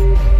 you